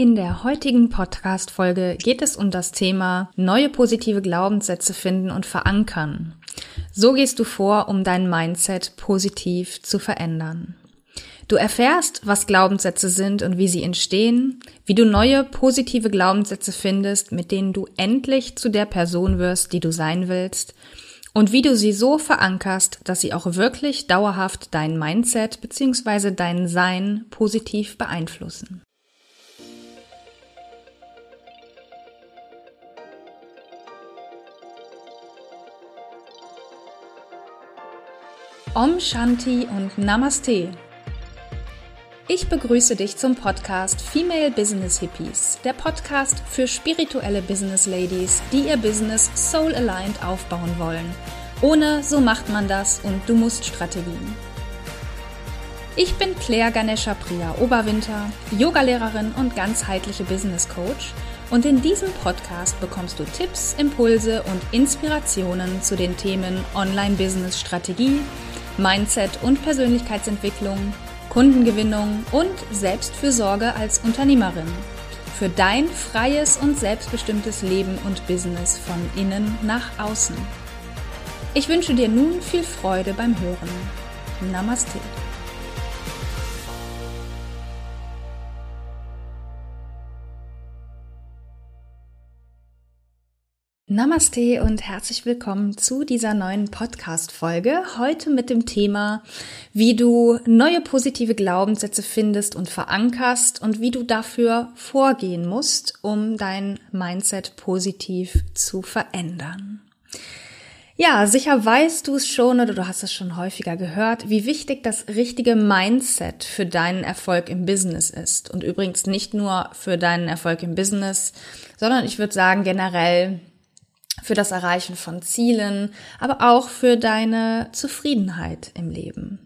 In der heutigen Podcast-Folge geht es um das Thema neue positive Glaubenssätze finden und verankern. So gehst du vor, um dein Mindset positiv zu verändern. Du erfährst, was Glaubenssätze sind und wie sie entstehen, wie du neue positive Glaubenssätze findest, mit denen du endlich zu der Person wirst, die du sein willst, und wie du sie so verankerst, dass sie auch wirklich dauerhaft dein Mindset bzw. dein Sein positiv beeinflussen. Om Shanti und Namaste. Ich begrüße dich zum Podcast Female Business Hippies, der Podcast für spirituelle Business Ladies, die ihr Business soul aligned aufbauen wollen. Ohne so macht man das und du musst Strategien. Ich bin Claire Ganesha Priya Oberwinter, Yogalehrerin und ganzheitliche Business Coach und in diesem Podcast bekommst du Tipps, Impulse und Inspirationen zu den Themen Online Business Strategie, Mindset und Persönlichkeitsentwicklung, Kundengewinnung und Selbstfürsorge als Unternehmerin. Für dein freies und selbstbestimmtes Leben und Business von innen nach außen. Ich wünsche dir nun viel Freude beim Hören. Namaste. Namaste und herzlich willkommen zu dieser neuen Podcast-Folge. Heute mit dem Thema, wie du neue positive Glaubenssätze findest und verankerst und wie du dafür vorgehen musst, um dein Mindset positiv zu verändern. Ja, sicher weißt du es schon oder du hast es schon häufiger gehört, wie wichtig das richtige Mindset für deinen Erfolg im Business ist. Und übrigens nicht nur für deinen Erfolg im Business, sondern ich würde sagen generell für das Erreichen von Zielen, aber auch für deine Zufriedenheit im Leben.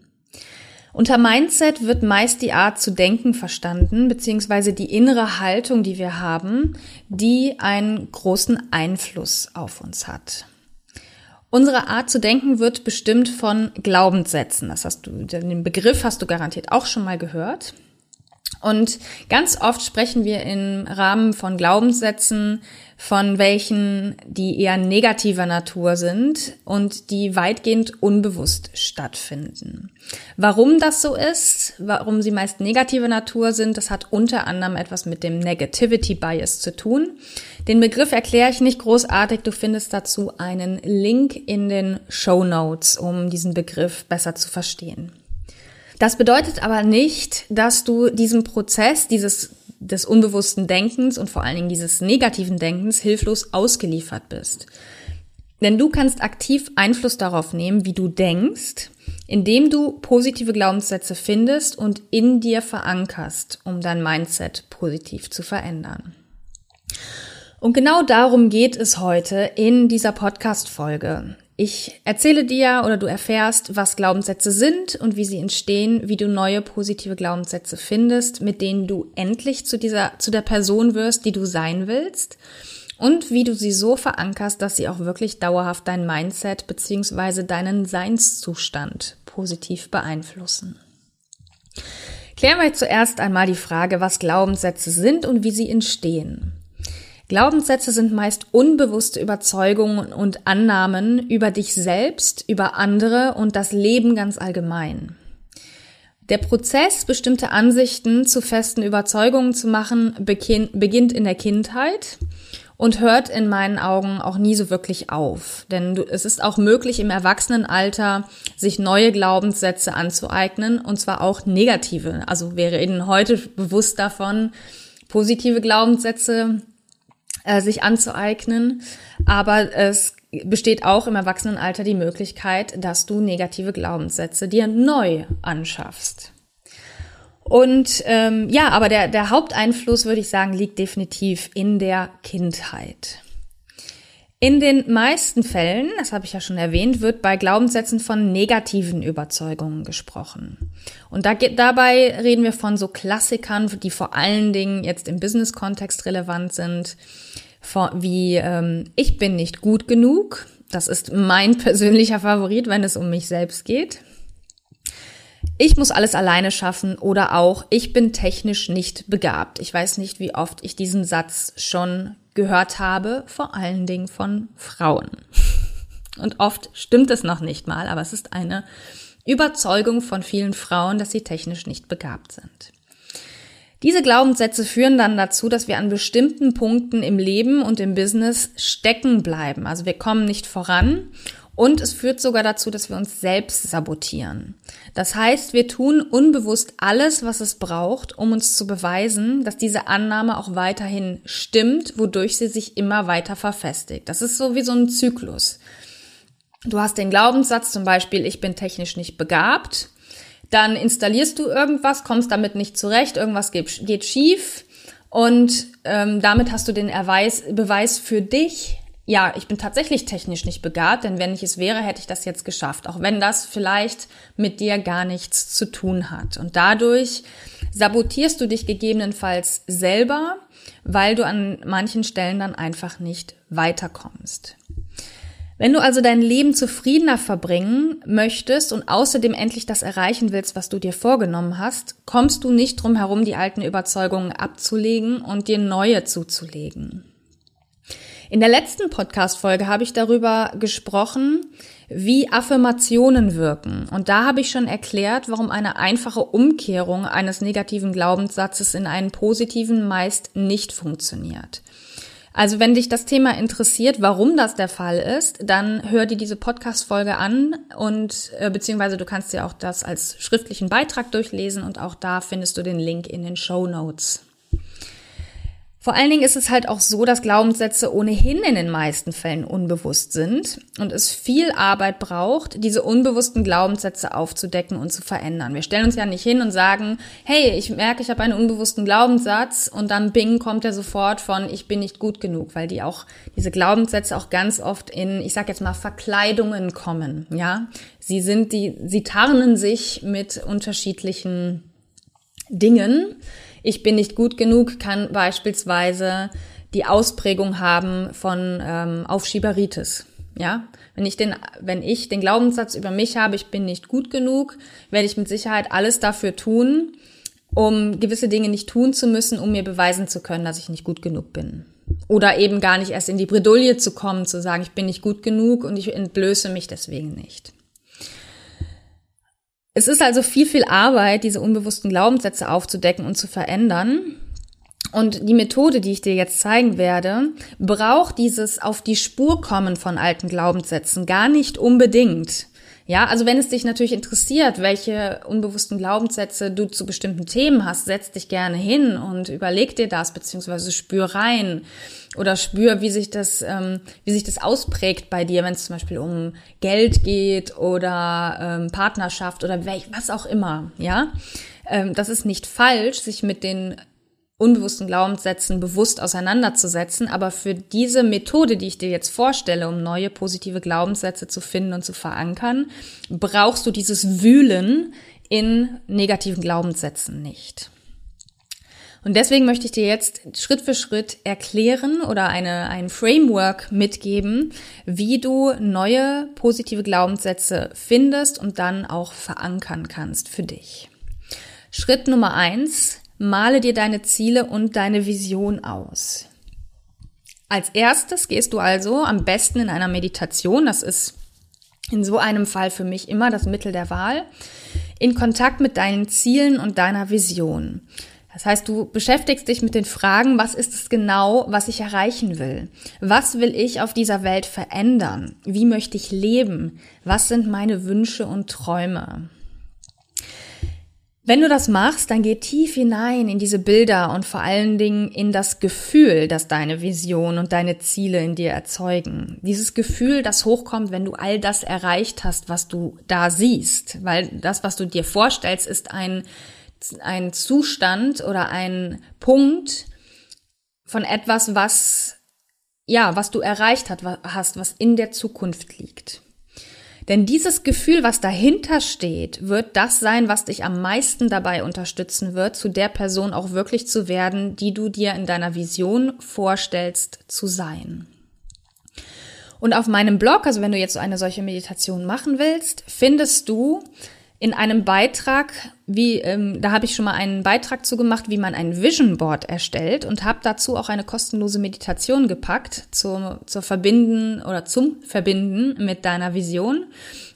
Unter Mindset wird meist die Art zu denken verstanden, beziehungsweise die innere Haltung, die wir haben, die einen großen Einfluss auf uns hat. Unsere Art zu denken wird bestimmt von Glaubenssätzen. Das hast du, den Begriff hast du garantiert auch schon mal gehört. Und ganz oft sprechen wir im Rahmen von Glaubenssätzen von welchen, die eher negativer Natur sind und die weitgehend unbewusst stattfinden. Warum das so ist, warum sie meist negativer Natur sind, das hat unter anderem etwas mit dem Negativity Bias zu tun. Den Begriff erkläre ich nicht großartig. Du findest dazu einen Link in den Show Notes, um diesen Begriff besser zu verstehen. Das bedeutet aber nicht, dass du diesem Prozess, dieses des unbewussten Denkens und vor allen Dingen dieses negativen Denkens hilflos ausgeliefert bist. Denn du kannst aktiv Einfluss darauf nehmen, wie du denkst, indem du positive Glaubenssätze findest und in dir verankerst, um dein Mindset positiv zu verändern. Und genau darum geht es heute in dieser Podcast-Folge. Ich erzähle dir oder du erfährst, was Glaubenssätze sind und wie sie entstehen, wie du neue positive Glaubenssätze findest, mit denen du endlich zu dieser, zu der Person wirst, die du sein willst und wie du sie so verankerst, dass sie auch wirklich dauerhaft dein Mindset beziehungsweise deinen Seinszustand positiv beeinflussen. Klären wir zuerst einmal die Frage, was Glaubenssätze sind und wie sie entstehen. Glaubenssätze sind meist unbewusste Überzeugungen und Annahmen über dich selbst, über andere und das Leben ganz allgemein. Der Prozess, bestimmte Ansichten zu festen Überzeugungen zu machen, beginnt in der Kindheit und hört in meinen Augen auch nie so wirklich auf. Denn es ist auch möglich, im Erwachsenenalter sich neue Glaubenssätze anzueignen, und zwar auch negative. Also wäre Ihnen heute bewusst davon, positive Glaubenssätze äh, sich anzueignen. Aber es besteht auch im Erwachsenenalter die Möglichkeit, dass du negative Glaubenssätze dir neu anschaffst. Und ähm, ja, aber der, der Haupteinfluss, würde ich sagen, liegt definitiv in der Kindheit. In den meisten Fällen, das habe ich ja schon erwähnt, wird bei Glaubenssätzen von negativen Überzeugungen gesprochen. Und da dabei reden wir von so Klassikern, die vor allen Dingen jetzt im Business-Kontext relevant sind, wie ähm, ich bin nicht gut genug. Das ist mein persönlicher Favorit, wenn es um mich selbst geht. ich muss alles alleine schaffen oder auch ich bin technisch nicht begabt. Ich weiß nicht, wie oft ich diesen Satz schon gehört habe, vor allen Dingen von Frauen. Und oft stimmt es noch nicht mal, aber es ist eine Überzeugung von vielen Frauen, dass sie technisch nicht begabt sind. Diese Glaubenssätze führen dann dazu, dass wir an bestimmten Punkten im Leben und im Business stecken bleiben. Also wir kommen nicht voran und es führt sogar dazu, dass wir uns selbst sabotieren. Das heißt, wir tun unbewusst alles, was es braucht, um uns zu beweisen, dass diese Annahme auch weiterhin stimmt, wodurch sie sich immer weiter verfestigt. Das ist so wie so ein Zyklus. Du hast den Glaubenssatz zum Beispiel, ich bin technisch nicht begabt. Dann installierst du irgendwas, kommst damit nicht zurecht, irgendwas geht, geht schief und ähm, damit hast du den Erweis, Beweis für dich, ja, ich bin tatsächlich technisch nicht begabt, denn wenn ich es wäre, hätte ich das jetzt geschafft, auch wenn das vielleicht mit dir gar nichts zu tun hat. Und dadurch sabotierst du dich gegebenenfalls selber, weil du an manchen Stellen dann einfach nicht weiterkommst. Wenn du also dein Leben zufriedener verbringen möchtest und außerdem endlich das erreichen willst, was du dir vorgenommen hast, kommst du nicht drum herum, die alten Überzeugungen abzulegen und dir neue zuzulegen. In der letzten Podcast-Folge habe ich darüber gesprochen, wie Affirmationen wirken. Und da habe ich schon erklärt, warum eine einfache Umkehrung eines negativen Glaubenssatzes in einen positiven meist nicht funktioniert. Also wenn dich das Thema interessiert, warum das der Fall ist, dann hör dir diese Podcast-Folge an und äh, beziehungsweise du kannst dir auch das als schriftlichen Beitrag durchlesen und auch da findest du den Link in den Show Notes. Vor allen Dingen ist es halt auch so, dass Glaubenssätze ohnehin in den meisten Fällen unbewusst sind und es viel Arbeit braucht, diese unbewussten Glaubenssätze aufzudecken und zu verändern. Wir stellen uns ja nicht hin und sagen, hey, ich merke, ich habe einen unbewussten Glaubenssatz und dann bing kommt er sofort von ich bin nicht gut genug, weil die auch diese Glaubenssätze auch ganz oft in, ich sag jetzt mal Verkleidungen kommen, ja? Sie sind die sie tarnen sich mit unterschiedlichen Dingen ich bin nicht gut genug kann beispielsweise die Ausprägung haben von ähm, Aufschieberitis. Ja, wenn ich den, wenn ich den Glaubenssatz über mich habe, ich bin nicht gut genug, werde ich mit Sicherheit alles dafür tun, um gewisse Dinge nicht tun zu müssen, um mir beweisen zu können, dass ich nicht gut genug bin. Oder eben gar nicht erst in die Bredouille zu kommen, zu sagen, ich bin nicht gut genug und ich entblöße mich deswegen nicht. Es ist also viel, viel Arbeit, diese unbewussten Glaubenssätze aufzudecken und zu verändern. Und die Methode, die ich dir jetzt zeigen werde, braucht dieses auf die Spur kommen von alten Glaubenssätzen gar nicht unbedingt. Ja, also wenn es dich natürlich interessiert, welche unbewussten Glaubenssätze du zu bestimmten Themen hast, setz dich gerne hin und überleg dir das, beziehungsweise spür rein oder spür, wie sich das, ähm, wie sich das ausprägt bei dir, wenn es zum Beispiel um Geld geht oder ähm, Partnerschaft oder welch, was auch immer. Ja, ähm, das ist nicht falsch, sich mit den unbewussten Glaubenssätzen bewusst auseinanderzusetzen. Aber für diese Methode, die ich dir jetzt vorstelle, um neue positive Glaubenssätze zu finden und zu verankern, brauchst du dieses Wühlen in negativen Glaubenssätzen nicht. Und deswegen möchte ich dir jetzt Schritt für Schritt erklären oder eine, ein Framework mitgeben, wie du neue positive Glaubenssätze findest und dann auch verankern kannst für dich. Schritt Nummer eins, Male dir deine Ziele und deine Vision aus. Als erstes gehst du also am besten in einer Meditation, das ist in so einem Fall für mich immer das Mittel der Wahl, in Kontakt mit deinen Zielen und deiner Vision. Das heißt, du beschäftigst dich mit den Fragen, was ist es genau, was ich erreichen will? Was will ich auf dieser Welt verändern? Wie möchte ich leben? Was sind meine Wünsche und Träume? Wenn du das machst, dann geh tief hinein in diese Bilder und vor allen Dingen in das Gefühl, das deine Vision und deine Ziele in dir erzeugen. Dieses Gefühl, das hochkommt, wenn du all das erreicht hast, was du da siehst. Weil das, was du dir vorstellst, ist ein, ein Zustand oder ein Punkt von etwas, was, ja, was du erreicht hast, was in der Zukunft liegt. Denn dieses Gefühl, was dahinter steht, wird das sein, was dich am meisten dabei unterstützen wird, zu der Person auch wirklich zu werden, die du dir in deiner Vision vorstellst zu sein. Und auf meinem Blog, also wenn du jetzt so eine solche Meditation machen willst, findest du in einem Beitrag, wie ähm, da habe ich schon mal einen Beitrag zu gemacht, wie man ein Vision Board erstellt und habe dazu auch eine kostenlose Meditation gepackt zur, zur Verbinden oder zum Verbinden mit deiner Vision.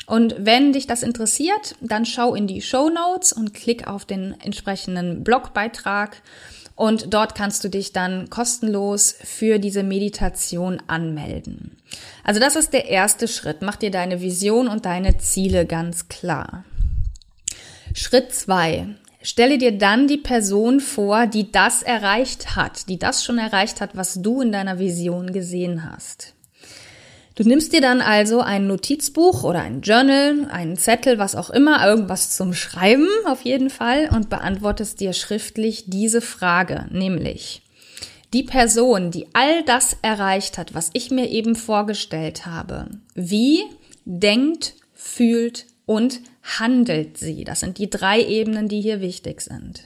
Und wenn dich das interessiert, dann schau in die Show Notes und klick auf den entsprechenden Blogbeitrag und dort kannst du dich dann kostenlos für diese Meditation anmelden. Also das ist der erste Schritt. Mach dir deine Vision und deine Ziele ganz klar. Schritt zwei. Stelle dir dann die Person vor, die das erreicht hat, die das schon erreicht hat, was du in deiner Vision gesehen hast. Du nimmst dir dann also ein Notizbuch oder ein Journal, einen Zettel, was auch immer, irgendwas zum Schreiben auf jeden Fall und beantwortest dir schriftlich diese Frage, nämlich die Person, die all das erreicht hat, was ich mir eben vorgestellt habe, wie denkt, fühlt und handelt sie? Das sind die drei Ebenen, die hier wichtig sind.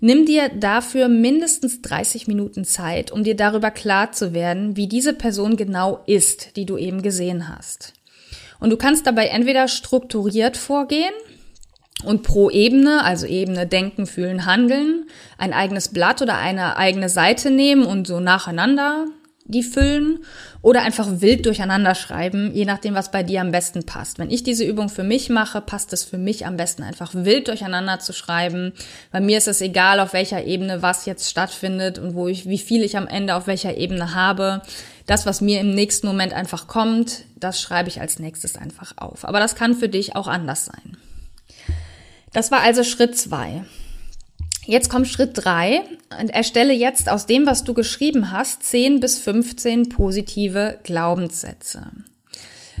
Nimm dir dafür mindestens 30 Minuten Zeit, um dir darüber klar zu werden, wie diese Person genau ist, die du eben gesehen hast. Und du kannst dabei entweder strukturiert vorgehen und pro Ebene, also Ebene Denken, Fühlen, Handeln, ein eigenes Blatt oder eine eigene Seite nehmen und so nacheinander die füllen oder einfach wild durcheinander schreiben, je nachdem, was bei dir am besten passt. Wenn ich diese Übung für mich mache, passt es für mich am besten einfach wild durcheinander zu schreiben. Bei mir ist es egal, auf welcher Ebene was jetzt stattfindet und wo ich, wie viel ich am Ende auf welcher Ebene habe. Das, was mir im nächsten Moment einfach kommt, das schreibe ich als nächstes einfach auf. Aber das kann für dich auch anders sein. Das war also Schritt zwei. Jetzt kommt Schritt drei. Und erstelle jetzt aus dem, was du geschrieben hast, 10 bis 15 positive Glaubenssätze.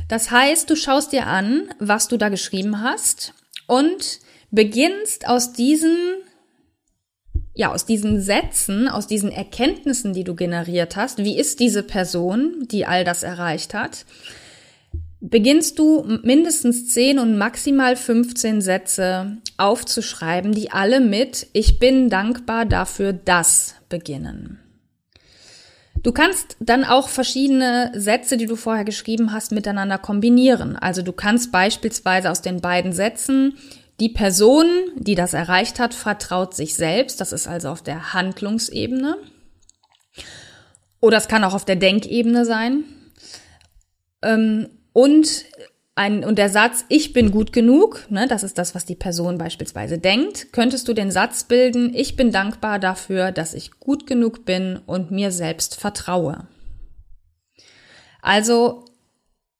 Das heißt, du schaust dir an, was du da geschrieben hast und beginnst aus diesen ja, aus diesen Sätzen, aus diesen Erkenntnissen, die du generiert hast, wie ist diese Person, die all das erreicht hat, beginnst du mindestens 10 und maximal 15 Sätze aufzuschreiben, die alle mit Ich bin dankbar dafür, das beginnen. Du kannst dann auch verschiedene Sätze, die du vorher geschrieben hast, miteinander kombinieren. Also du kannst beispielsweise aus den beiden Sätzen die Person, die das erreicht hat, vertraut sich selbst. Das ist also auf der Handlungsebene. Oder es kann auch auf der Denkebene sein. Ähm, und ein, und der Satz, ich bin gut genug, ne, das ist das, was die Person beispielsweise denkt, könntest du den Satz bilden, ich bin dankbar dafür, dass ich gut genug bin und mir selbst vertraue. Also,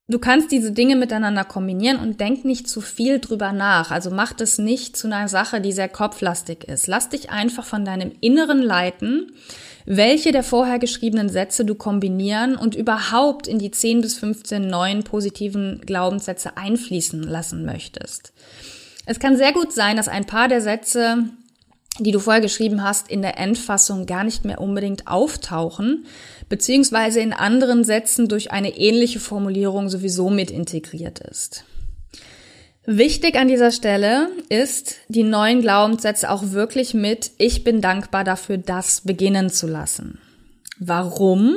du kannst diese Dinge miteinander kombinieren und denk nicht zu viel drüber nach. Also mach das nicht zu einer Sache, die sehr kopflastig ist. Lass dich einfach von deinem Inneren leiten welche der vorher geschriebenen Sätze du kombinieren und überhaupt in die 10 bis 15 neuen positiven Glaubenssätze einfließen lassen möchtest. Es kann sehr gut sein, dass ein paar der Sätze, die du vorher geschrieben hast, in der Endfassung gar nicht mehr unbedingt auftauchen, beziehungsweise in anderen Sätzen durch eine ähnliche Formulierung sowieso mit integriert ist. Wichtig an dieser Stelle ist, die neuen Glaubenssätze auch wirklich mit Ich bin dankbar dafür, das beginnen zu lassen. Warum?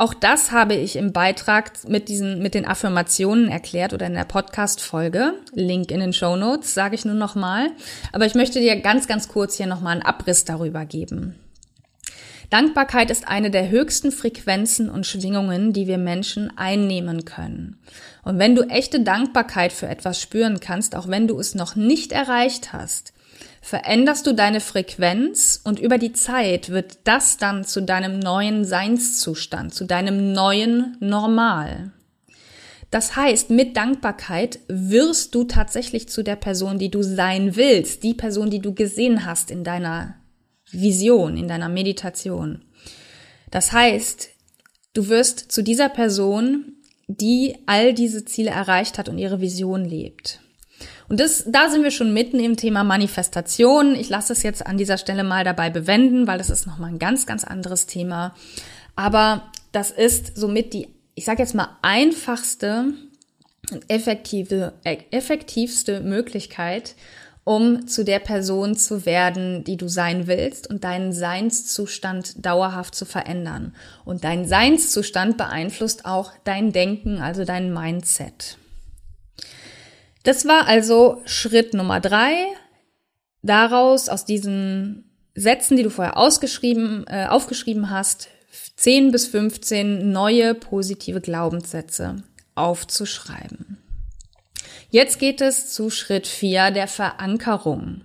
Auch das habe ich im Beitrag mit diesen, mit den Affirmationen erklärt oder in der Podcast-Folge. Link in den Show Notes, sage ich nur nochmal. Aber ich möchte dir ganz, ganz kurz hier nochmal einen Abriss darüber geben. Dankbarkeit ist eine der höchsten Frequenzen und Schwingungen, die wir Menschen einnehmen können. Und wenn du echte Dankbarkeit für etwas spüren kannst, auch wenn du es noch nicht erreicht hast, veränderst du deine Frequenz und über die Zeit wird das dann zu deinem neuen Seinszustand, zu deinem neuen Normal. Das heißt, mit Dankbarkeit wirst du tatsächlich zu der Person, die du sein willst, die Person, die du gesehen hast in deiner Vision, in deiner Meditation. Das heißt, du wirst zu dieser Person, die all diese Ziele erreicht hat und ihre Vision lebt. Und das, da sind wir schon mitten im Thema Manifestation. Ich lasse es jetzt an dieser Stelle mal dabei bewenden, weil das ist nochmal ein ganz, ganz anderes Thema. Aber das ist somit die, ich sage jetzt mal, einfachste, effektive, effektivste Möglichkeit, um zu der Person zu werden, die du sein willst und deinen Seinszustand dauerhaft zu verändern. Und dein Seinszustand beeinflusst auch dein Denken, also dein Mindset. Das war also Schritt Nummer drei. Daraus, aus diesen Sätzen, die du vorher ausgeschrieben, äh, aufgeschrieben hast, 10 bis 15 neue positive Glaubenssätze aufzuschreiben. Jetzt geht es zu Schritt 4 der Verankerung.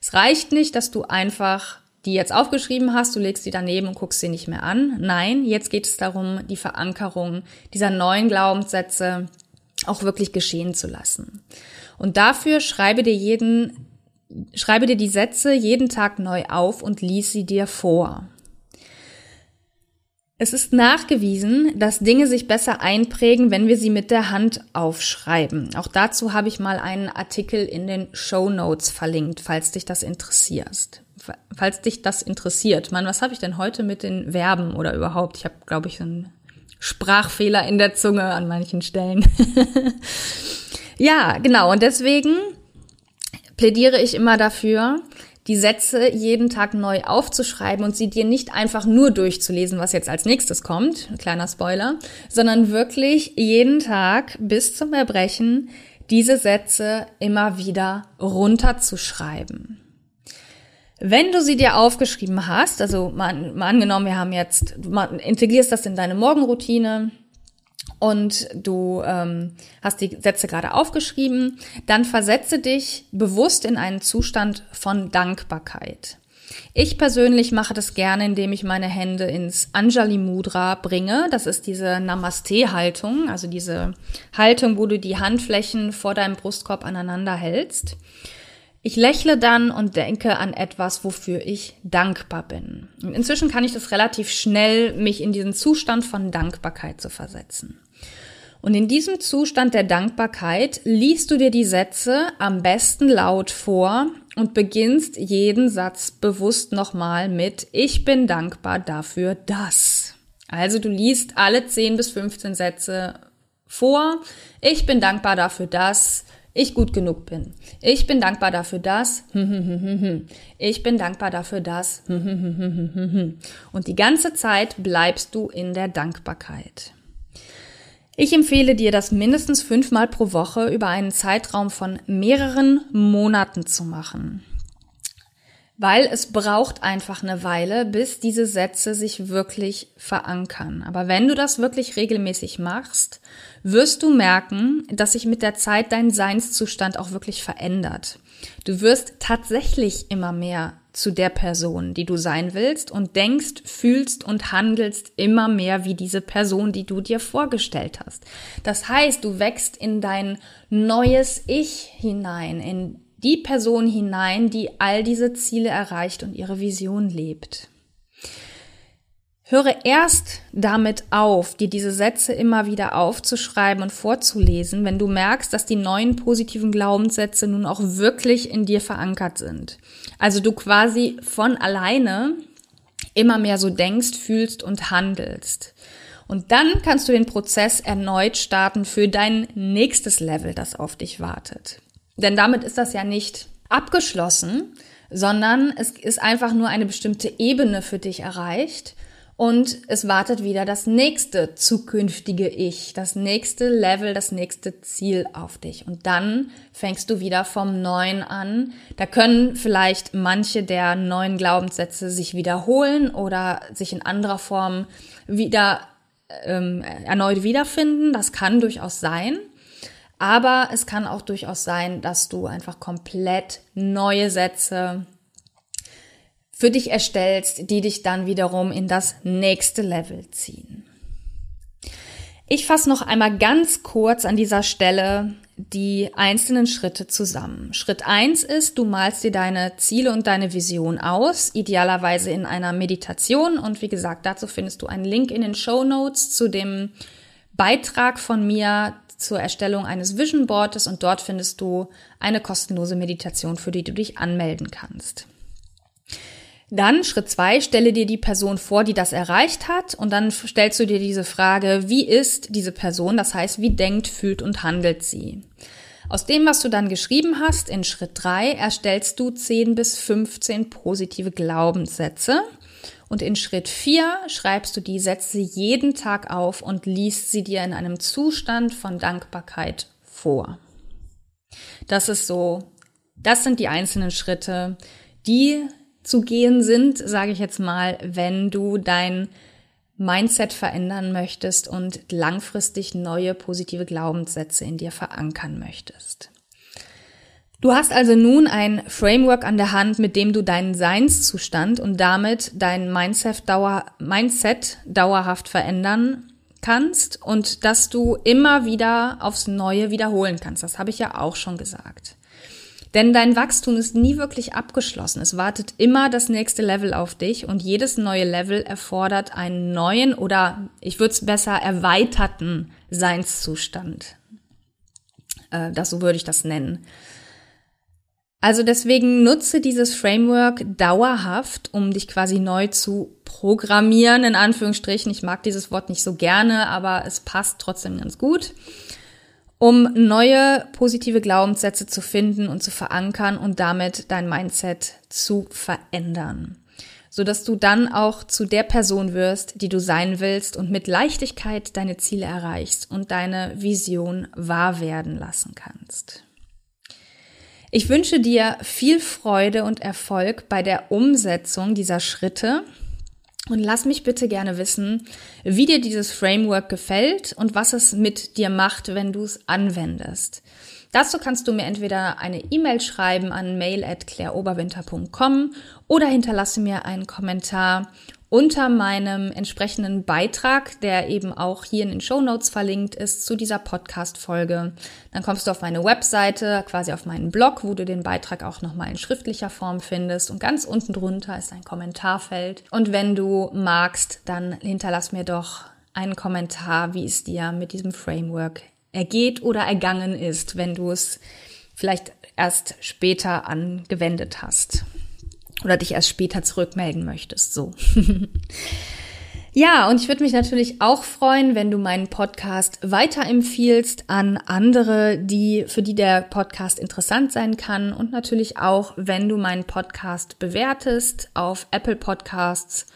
Es reicht nicht, dass du einfach die jetzt aufgeschrieben hast, du legst sie daneben und guckst sie nicht mehr an. Nein, jetzt geht es darum, die Verankerung dieser neuen Glaubenssätze auch wirklich geschehen zu lassen. Und dafür schreibe dir jeden, schreibe dir die Sätze jeden Tag neu auf und lies sie dir vor. Es ist nachgewiesen, dass Dinge sich besser einprägen, wenn wir sie mit der Hand aufschreiben. Auch dazu habe ich mal einen Artikel in den Show Notes verlinkt, falls dich das interessiert. Falls dich das interessiert. Mann, was habe ich denn heute mit den Verben oder überhaupt? Ich habe, glaube ich, einen Sprachfehler in der Zunge an manchen Stellen. ja, genau. Und deswegen plädiere ich immer dafür, die Sätze jeden Tag neu aufzuschreiben und sie dir nicht einfach nur durchzulesen, was jetzt als nächstes kommt, kleiner Spoiler, sondern wirklich jeden Tag bis zum Erbrechen diese Sätze immer wieder runterzuschreiben. Wenn du sie dir aufgeschrieben hast, also mal, mal angenommen, wir haben jetzt, du integrierst das in deine Morgenroutine, und du ähm, hast die Sätze gerade aufgeschrieben, dann versetze dich bewusst in einen Zustand von Dankbarkeit. Ich persönlich mache das gerne, indem ich meine Hände ins Anjali Mudra bringe. Das ist diese Namaste-Haltung, also diese Haltung, wo du die Handflächen vor deinem Brustkorb aneinander hältst. Ich lächle dann und denke an etwas, wofür ich dankbar bin. Und inzwischen kann ich das relativ schnell, mich in diesen Zustand von Dankbarkeit zu versetzen. Und in diesem Zustand der Dankbarkeit liest du dir die Sätze am besten laut vor und beginnst jeden Satz bewusst nochmal mit Ich bin dankbar dafür, dass. Also du liest alle 10 bis 15 Sätze vor. Ich bin dankbar dafür, dass ich gut genug bin. Ich bin dankbar dafür, dass. Ich bin dankbar dafür, dass. Und die ganze Zeit bleibst du in der Dankbarkeit. Ich empfehle dir, das mindestens fünfmal pro Woche über einen Zeitraum von mehreren Monaten zu machen. Weil es braucht einfach eine Weile, bis diese Sätze sich wirklich verankern. Aber wenn du das wirklich regelmäßig machst, wirst du merken, dass sich mit der Zeit dein Seinszustand auch wirklich verändert. Du wirst tatsächlich immer mehr zu der Person, die du sein willst und denkst, fühlst und handelst immer mehr wie diese Person, die du dir vorgestellt hast. Das heißt, du wächst in dein neues Ich hinein, in die Person hinein, die all diese Ziele erreicht und ihre Vision lebt. Höre erst damit auf, dir diese Sätze immer wieder aufzuschreiben und vorzulesen, wenn du merkst, dass die neuen positiven Glaubenssätze nun auch wirklich in dir verankert sind. Also du quasi von alleine immer mehr so denkst, fühlst und handelst. Und dann kannst du den Prozess erneut starten für dein nächstes Level, das auf dich wartet. Denn damit ist das ja nicht abgeschlossen, sondern es ist einfach nur eine bestimmte Ebene für dich erreicht und es wartet wieder das nächste zukünftige Ich, das nächste Level, das nächste Ziel auf dich. Und dann fängst du wieder vom Neuen an. Da können vielleicht manche der neuen Glaubenssätze sich wiederholen oder sich in anderer Form wieder ähm, erneut wiederfinden. Das kann durchaus sein. Aber es kann auch durchaus sein, dass du einfach komplett neue Sätze für dich erstellst, die dich dann wiederum in das nächste Level ziehen. Ich fasse noch einmal ganz kurz an dieser Stelle die einzelnen Schritte zusammen. Schritt eins ist, du malst dir deine Ziele und deine Vision aus, idealerweise in einer Meditation. Und wie gesagt, dazu findest du einen Link in den Show Notes zu dem Beitrag von mir zur Erstellung eines Vision Boards und dort findest du eine kostenlose Meditation, für die du dich anmelden kannst. Dann Schritt zwei, stelle dir die Person vor, die das erreicht hat und dann stellst du dir diese Frage, wie ist diese Person? Das heißt, wie denkt, fühlt und handelt sie? Aus dem, was du dann geschrieben hast, in Schritt drei erstellst du 10 bis 15 positive Glaubenssätze. Und in Schritt vier schreibst du die Sätze jeden Tag auf und liest sie dir in einem Zustand von Dankbarkeit vor. Das ist so, das sind die einzelnen Schritte, die zu gehen sind, sage ich jetzt mal, wenn du dein Mindset verändern möchtest und langfristig neue positive Glaubenssätze in dir verankern möchtest. Du hast also nun ein Framework an der Hand, mit dem du deinen Seinszustand und damit dein Mindset, dauer, Mindset dauerhaft verändern kannst und dass du immer wieder aufs Neue wiederholen kannst. Das habe ich ja auch schon gesagt. Denn dein Wachstum ist nie wirklich abgeschlossen. Es wartet immer das nächste Level auf dich und jedes neue Level erfordert einen neuen oder ich würde es besser erweiterten Seinszustand. Äh, das so würde ich das nennen. Also deswegen nutze dieses Framework dauerhaft, um dich quasi neu zu programmieren, in Anführungsstrichen. Ich mag dieses Wort nicht so gerne, aber es passt trotzdem ganz gut um neue positive Glaubenssätze zu finden und zu verankern und damit dein Mindset zu verändern, so dass du dann auch zu der Person wirst, die du sein willst und mit Leichtigkeit deine Ziele erreichst und deine Vision wahr werden lassen kannst. Ich wünsche dir viel Freude und Erfolg bei der Umsetzung dieser Schritte und lass mich bitte gerne wissen, wie dir dieses Framework gefällt und was es mit dir macht, wenn du es anwendest. Dazu kannst du mir entweder eine E-Mail schreiben an mail at claireoberwinter.com oder hinterlasse mir einen Kommentar unter meinem entsprechenden Beitrag, der eben auch hier in den Show Notes verlinkt ist zu dieser Podcast-Folge. Dann kommst du auf meine Webseite, quasi auf meinen Blog, wo du den Beitrag auch nochmal in schriftlicher Form findest. Und ganz unten drunter ist ein Kommentarfeld. Und wenn du magst, dann hinterlass mir doch einen Kommentar, wie es dir mit diesem Framework ergeht oder ergangen ist, wenn du es vielleicht erst später angewendet hast oder dich erst später zurückmelden möchtest. So. ja, und ich würde mich natürlich auch freuen, wenn du meinen Podcast weiterempfiehlst an andere, die, für die der Podcast interessant sein kann. Und natürlich auch, wenn du meinen Podcast bewertest auf Apple Podcasts.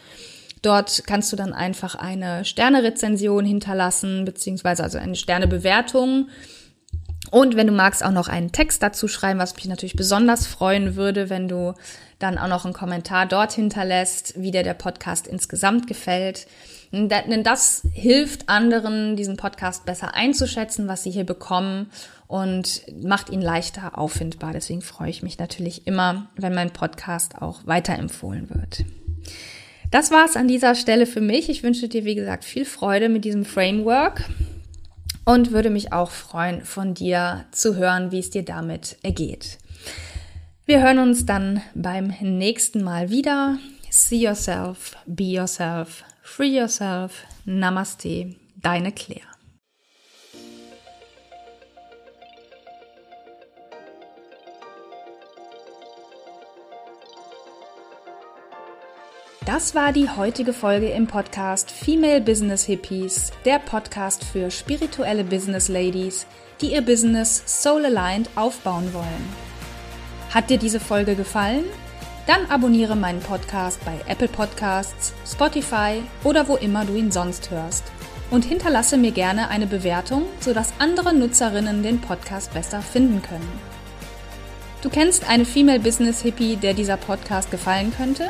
Dort kannst du dann einfach eine Sternerezension hinterlassen, beziehungsweise also eine Sternebewertung. Und wenn du magst, auch noch einen Text dazu schreiben, was mich natürlich besonders freuen würde, wenn du dann auch noch einen Kommentar dort hinterlässt, wie dir der Podcast insgesamt gefällt. Denn das hilft anderen, diesen Podcast besser einzuschätzen, was sie hier bekommen und macht ihn leichter auffindbar. Deswegen freue ich mich natürlich immer, wenn mein Podcast auch weiterempfohlen wird. Das war's an dieser Stelle für mich. Ich wünsche dir, wie gesagt, viel Freude mit diesem Framework und würde mich auch freuen, von dir zu hören, wie es dir damit ergeht. Wir hören uns dann beim nächsten Mal wieder. See yourself, be yourself, free yourself. Namaste, deine Claire. Das war die heutige Folge im Podcast Female Business Hippies, der Podcast für spirituelle Business Ladies, die ihr Business soul aligned aufbauen wollen. Hat dir diese Folge gefallen? Dann abonniere meinen Podcast bei Apple Podcasts, Spotify oder wo immer du ihn sonst hörst. Und hinterlasse mir gerne eine Bewertung, sodass andere Nutzerinnen den Podcast besser finden können. Du kennst eine Female Business Hippie, der dieser Podcast gefallen könnte?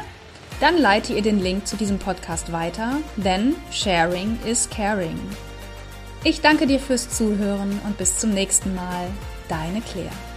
Dann leite ihr den Link zu diesem Podcast weiter, denn Sharing is Caring. Ich danke dir fürs Zuhören und bis zum nächsten Mal. Deine Claire.